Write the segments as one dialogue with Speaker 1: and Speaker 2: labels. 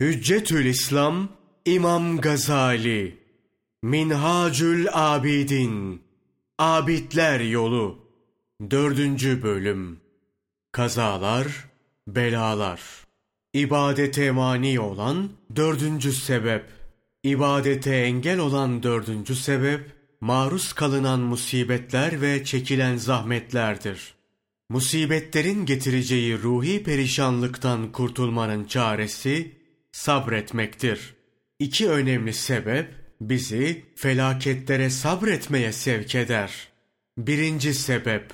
Speaker 1: Hüccetül İslam İmam Gazali Minhacül Abidin Abidler Yolu Dördüncü Bölüm. Kazalar, Belalar. İbadete mani olan dördüncü sebep. İbadete engel olan dördüncü sebep maruz kalınan musibetler ve çekilen zahmetlerdir. Musibetlerin getireceği ruhi perişanlıktan kurtulmanın çaresi sabretmektir. İki önemli sebep bizi felaketlere sabretmeye sevk eder. Birinci sebep,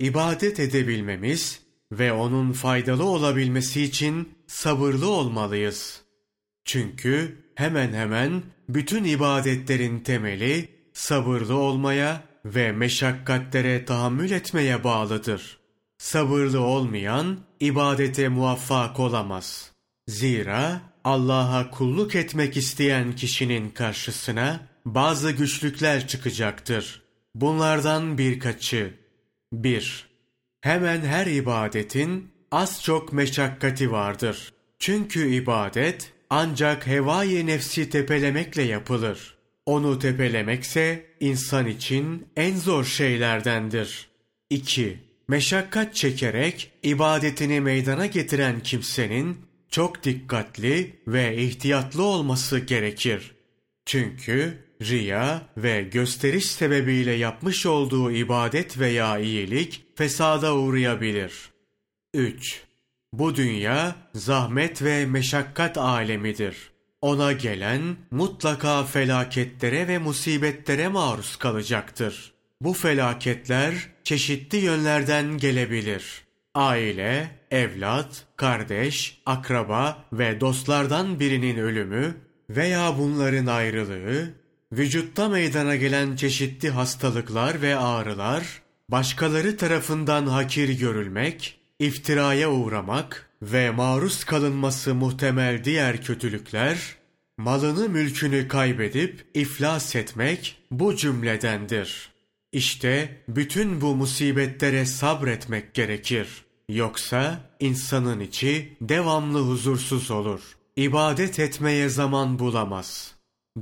Speaker 1: ibadet edebilmemiz ve onun faydalı olabilmesi için sabırlı olmalıyız. Çünkü hemen hemen bütün ibadetlerin temeli sabırlı olmaya ve meşakkatlere tahammül etmeye bağlıdır. Sabırlı olmayan ibadete muvaffak olamaz. Zira Allah'a kulluk etmek isteyen kişinin karşısına bazı güçlükler çıkacaktır. Bunlardan birkaçı. 1. Hemen her ibadetin az çok meşakkati vardır. Çünkü ibadet ancak hevai nefsi tepelemekle yapılır. Onu tepelemekse insan için en zor şeylerdendir. 2. Meşakkat çekerek ibadetini meydana getiren kimsenin çok dikkatli ve ihtiyatlı olması gerekir. Çünkü riya ve gösteriş sebebiyle yapmış olduğu ibadet veya iyilik fesada uğrayabilir. 3. Bu dünya zahmet ve meşakkat alemidir. Ona gelen mutlaka felaketlere ve musibetlere maruz kalacaktır. Bu felaketler çeşitli yönlerden gelebilir. Aile, evlat, kardeş, akraba ve dostlardan birinin ölümü veya bunların ayrılığı, vücutta meydana gelen çeşitli hastalıklar ve ağrılar, başkaları tarafından hakir görülmek, iftiraya uğramak ve maruz kalınması muhtemel diğer kötülükler, malını mülkünü kaybedip iflas etmek bu cümledendir. İşte bütün bu musibetlere sabretmek gerekir. Yoksa insanın içi devamlı huzursuz olur. İbadet etmeye zaman bulamaz.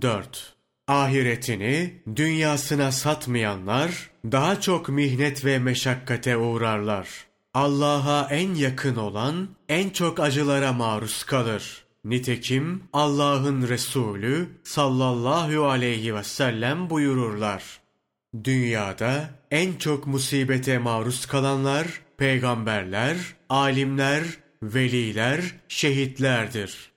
Speaker 1: 4. Ahiretini dünyasına satmayanlar daha çok mihnet ve meşakkate uğrarlar. Allah'a en yakın olan en çok acılara maruz kalır. Nitekim Allah'ın Resulü sallallahu aleyhi ve sellem buyururlar. Dünyada en çok musibete maruz kalanlar peygamberler, alimler, veliler, şehitlerdir.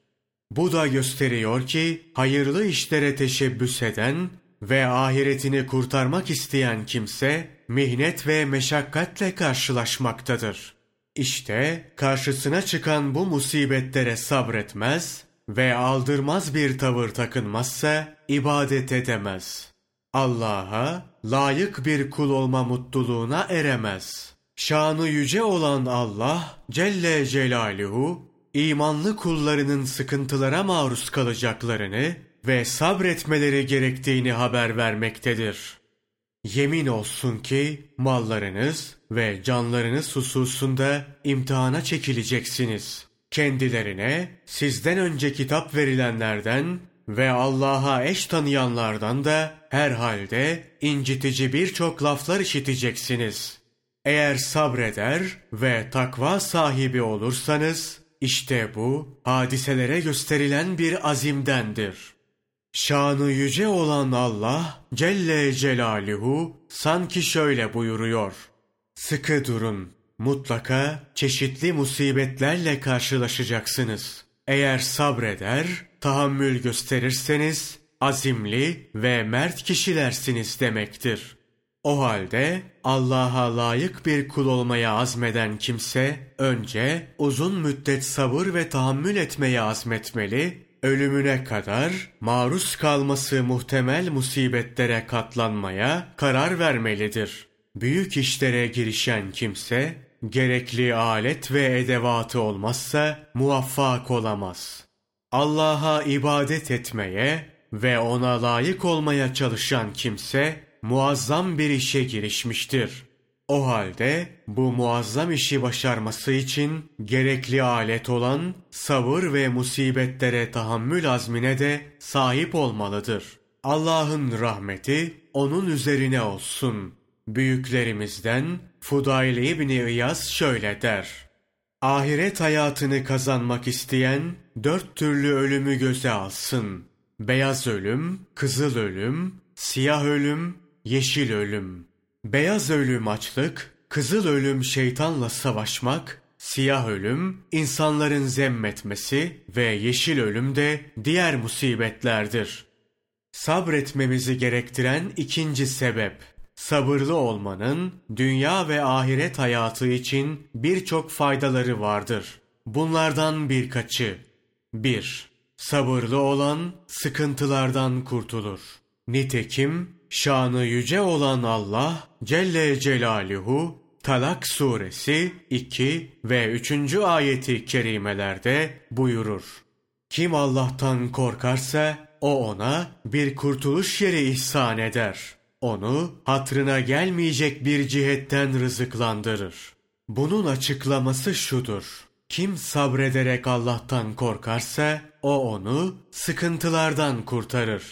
Speaker 1: Bu da gösteriyor ki hayırlı işlere teşebbüs eden ve ahiretini kurtarmak isteyen kimse mihnet ve meşakkatle karşılaşmaktadır. İşte karşısına çıkan bu musibetlere sabretmez ve aldırmaz bir tavır takınmazsa ibadet edemez. Allah'a layık bir kul olma mutluluğuna eremez. Şanı yüce olan Allah Celle Celaluhu imanlı kullarının sıkıntılara maruz kalacaklarını ve sabretmeleri gerektiğini haber vermektedir. Yemin olsun ki mallarınız ve canlarınız hususunda imtihana çekileceksiniz. Kendilerine sizden önce kitap verilenlerden ve Allah'a eş tanıyanlardan da herhalde incitici birçok laflar işiteceksiniz. Eğer sabreder ve takva sahibi olursanız, işte bu hadiselere gösterilen bir azimdendir. Şanı yüce olan Allah Celle Celaluhu sanki şöyle buyuruyor. Sıkı durun, mutlaka çeşitli musibetlerle karşılaşacaksınız. Eğer sabreder, tahammül gösterirseniz azimli ve mert kişilersiniz demektir. O halde Allah'a layık bir kul olmaya azmeden kimse önce uzun müddet sabır ve tahammül etmeye azmetmeli, ölümüne kadar maruz kalması muhtemel musibetlere katlanmaya karar vermelidir. Büyük işlere girişen kimse gerekli alet ve edevatı olmazsa muvaffak olamaz. Allah'a ibadet etmeye ve ona layık olmaya çalışan kimse muazzam bir işe girişmiştir. O halde bu muazzam işi başarması için gerekli alet olan sabır ve musibetlere tahammül azmine de sahip olmalıdır. Allah'ın rahmeti onun üzerine olsun. Büyüklerimizden Fudayl İbni İyaz şöyle der. Ahiret hayatını kazanmak isteyen dört türlü ölümü göze alsın. Beyaz ölüm, kızıl ölüm, siyah ölüm, yeşil ölüm. Beyaz ölüm açlık, kızıl ölüm şeytanla savaşmak, siyah ölüm insanların zemmetmesi ve yeşil ölüm de diğer musibetlerdir. Sabretmemizi gerektiren ikinci sebep, sabırlı olmanın dünya ve ahiret hayatı için birçok faydaları vardır. Bunlardan birkaçı. 1. Sabırlı olan sıkıntılardan kurtulur. Nitekim şanı yüce olan Allah Celle Celaluhu Talak suresi 2 ve 3. ayeti kerimelerde buyurur. Kim Allah'tan korkarsa o ona bir kurtuluş yeri ihsan eder. Onu hatrına gelmeyecek bir cihetten rızıklandırır. Bunun açıklaması şudur. Kim sabrederek Allah'tan korkarsa o onu sıkıntılardan kurtarır.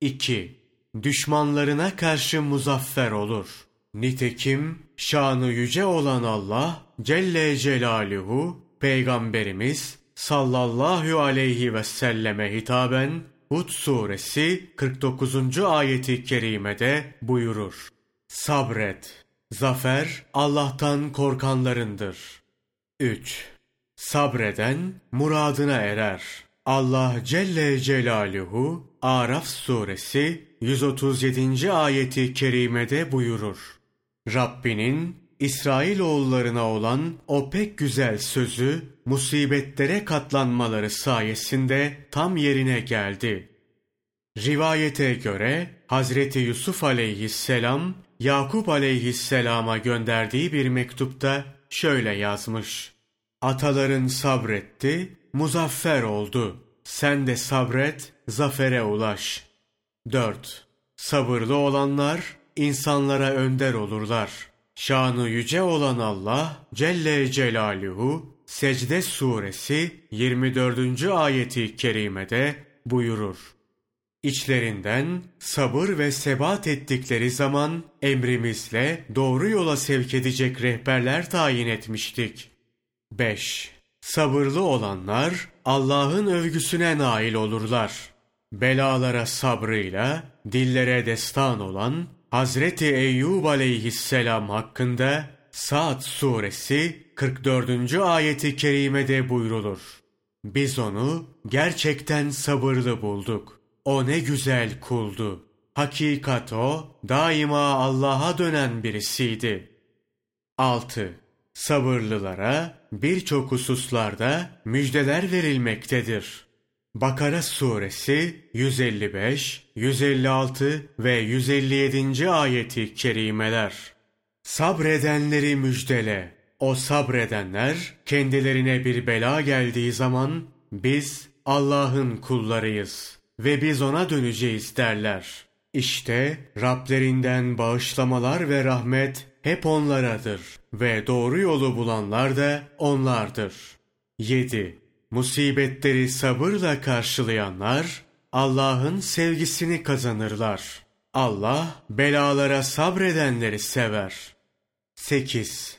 Speaker 1: 2. Düşmanlarına karşı muzaffer olur. Nitekim şanı yüce olan Allah Celle Celaluhu Peygamberimiz sallallahu aleyhi ve selleme hitaben Hud suresi 49. ayeti kerimede buyurur. Sabret, zafer Allah'tan korkanlarındır. 3. Sabreden muradına erer. Allah Celle Celaluhu Araf suresi 137. ayeti kerimede buyurur. Rabbinin İsrail oğullarına olan o pek güzel sözü musibetlere katlanmaları sayesinde tam yerine geldi. Rivayete göre Hazreti Yusuf aleyhisselam Yakup aleyhisselama gönderdiği bir mektupta şöyle yazmış. Ataların sabretti, muzaffer oldu. Sen de sabret, zafere ulaş. 4. Sabırlı olanlar insanlara önder olurlar. Şanı yüce olan Allah Celle Celaluhu Secde suresi 24. ayeti kerimede buyurur. İçlerinden sabır ve sebat ettikleri zaman emrimizle doğru yola sevk edecek rehberler tayin etmiştik. 5. Sabırlı olanlar Allah'ın övgüsüne nail olurlar. Belalara sabrıyla dillere destan olan Hazreti Eyyub aleyhisselam hakkında Saat suresi 44. ayeti kerimede buyrulur. Biz onu gerçekten sabırlı bulduk. O ne güzel kuldu. Hakikat o daima Allah'a dönen birisiydi. 6. Sabırlılara birçok hususlarda müjdeler verilmektedir. Bakara suresi 155, 156 ve 157. ayeti kerimeler. Sabredenleri müjdele. O sabredenler kendilerine bir bela geldiği zaman biz Allah'ın kullarıyız ve biz ona döneceğiz derler. İşte Rablerinden bağışlamalar ve rahmet hep onlaradır ve doğru yolu bulanlar da onlardır. 7. Musibetleri sabırla karşılayanlar Allah'ın sevgisini kazanırlar. Allah belalara sabredenleri sever. 8.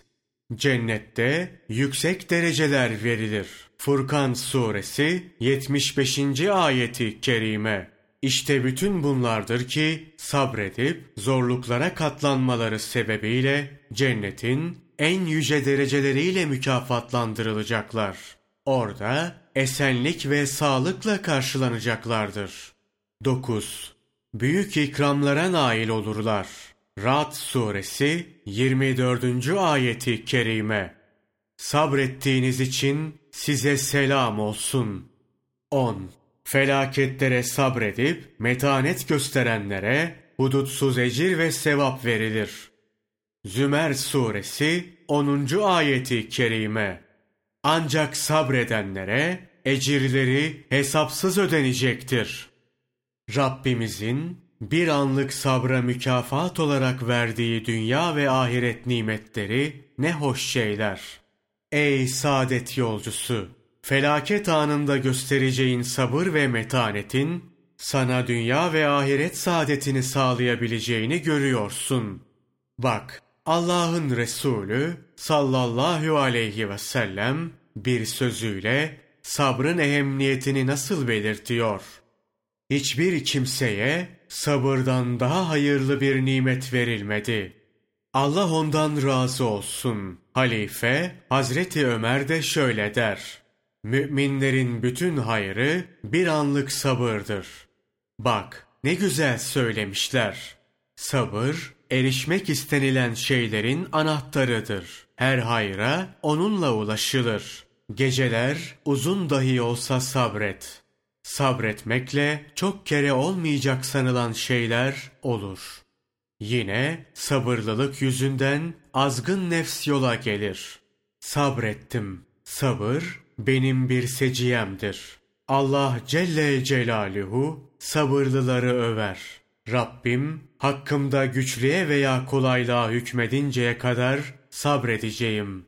Speaker 1: Cennette yüksek dereceler verilir. Furkan suresi 75. ayeti kerime. İşte bütün bunlardır ki sabredip zorluklara katlanmaları sebebiyle cennetin en yüce dereceleriyle mükafatlandırılacaklar. Orada esenlik ve sağlıkla karşılanacaklardır. 9. Büyük ikramlara nail olurlar. Rad suresi 24. ayeti kerime. Sabrettiğiniz için size selam olsun. 10. Felaketlere sabredip metanet gösterenlere hudutsuz ecir ve sevap verilir. Zümer suresi 10. ayeti kerime. Ancak sabredenlere ecirleri hesapsız ödenecektir. Rabbimizin bir anlık sabra mükafat olarak verdiği dünya ve ahiret nimetleri ne hoş şeyler. Ey saadet yolcusu! Felaket anında göstereceğin sabır ve metanetin, sana dünya ve ahiret saadetini sağlayabileceğini görüyorsun. Bak, Allah'ın Resulü sallallahu aleyhi ve sellem bir sözüyle sabrın ehemmiyetini nasıl belirtiyor? Hiçbir kimseye sabırdan daha hayırlı bir nimet verilmedi. Allah ondan razı olsun. Halife Hazreti Ömer de şöyle der. Müminlerin bütün hayrı bir anlık sabırdır. Bak ne güzel söylemişler. Sabır erişmek istenilen şeylerin anahtarıdır. Her hayra onunla ulaşılır. Geceler uzun dahi olsa sabret. Sabretmekle çok kere olmayacak sanılan şeyler olur. Yine sabırlılık yüzünden azgın nefs yola gelir. Sabrettim. Sabır benim bir seciyemdir. Allah Celle Celaluhu sabırlıları över. Rabbim hakkımda güçlüğe veya kolaylığa hükmedinceye kadar sabredeceğim.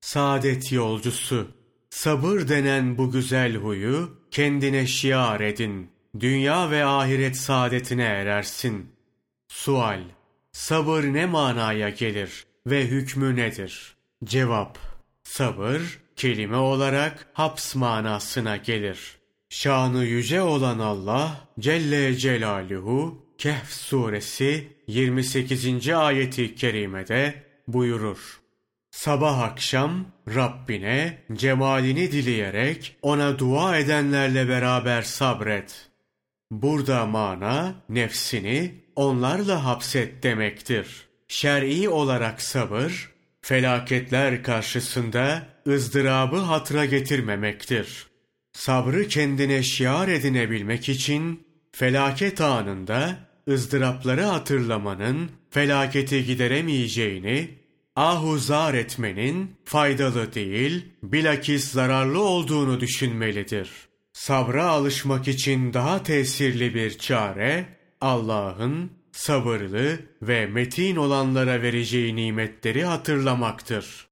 Speaker 1: Saadet yolcusu, sabır denen bu güzel huyu kendine şiar edin. Dünya ve ahiret saadetine erersin. Sual, sabır ne manaya gelir ve hükmü nedir? Cevap, sabır kelime olarak haps manasına gelir. Şanı yüce olan Allah Celle Celaluhu Kehf suresi 28. ayeti kerimede buyurur. Sabah akşam Rabbine cemalini dileyerek ona dua edenlerle beraber sabret. Burada mana nefsini onlarla hapset demektir. Şer'i olarak sabır, felaketler karşısında ızdırabı hatıra getirmemektir. Sabrı kendine şiar edinebilmek için felaket anında ızdırapları hatırlamanın felaketi gideremeyeceğini, ahuzar etmenin faydalı değil, bilakis zararlı olduğunu düşünmelidir. Sabra alışmak için daha tesirli bir çare, Allah'ın sabırlı ve metin olanlara vereceği nimetleri hatırlamaktır.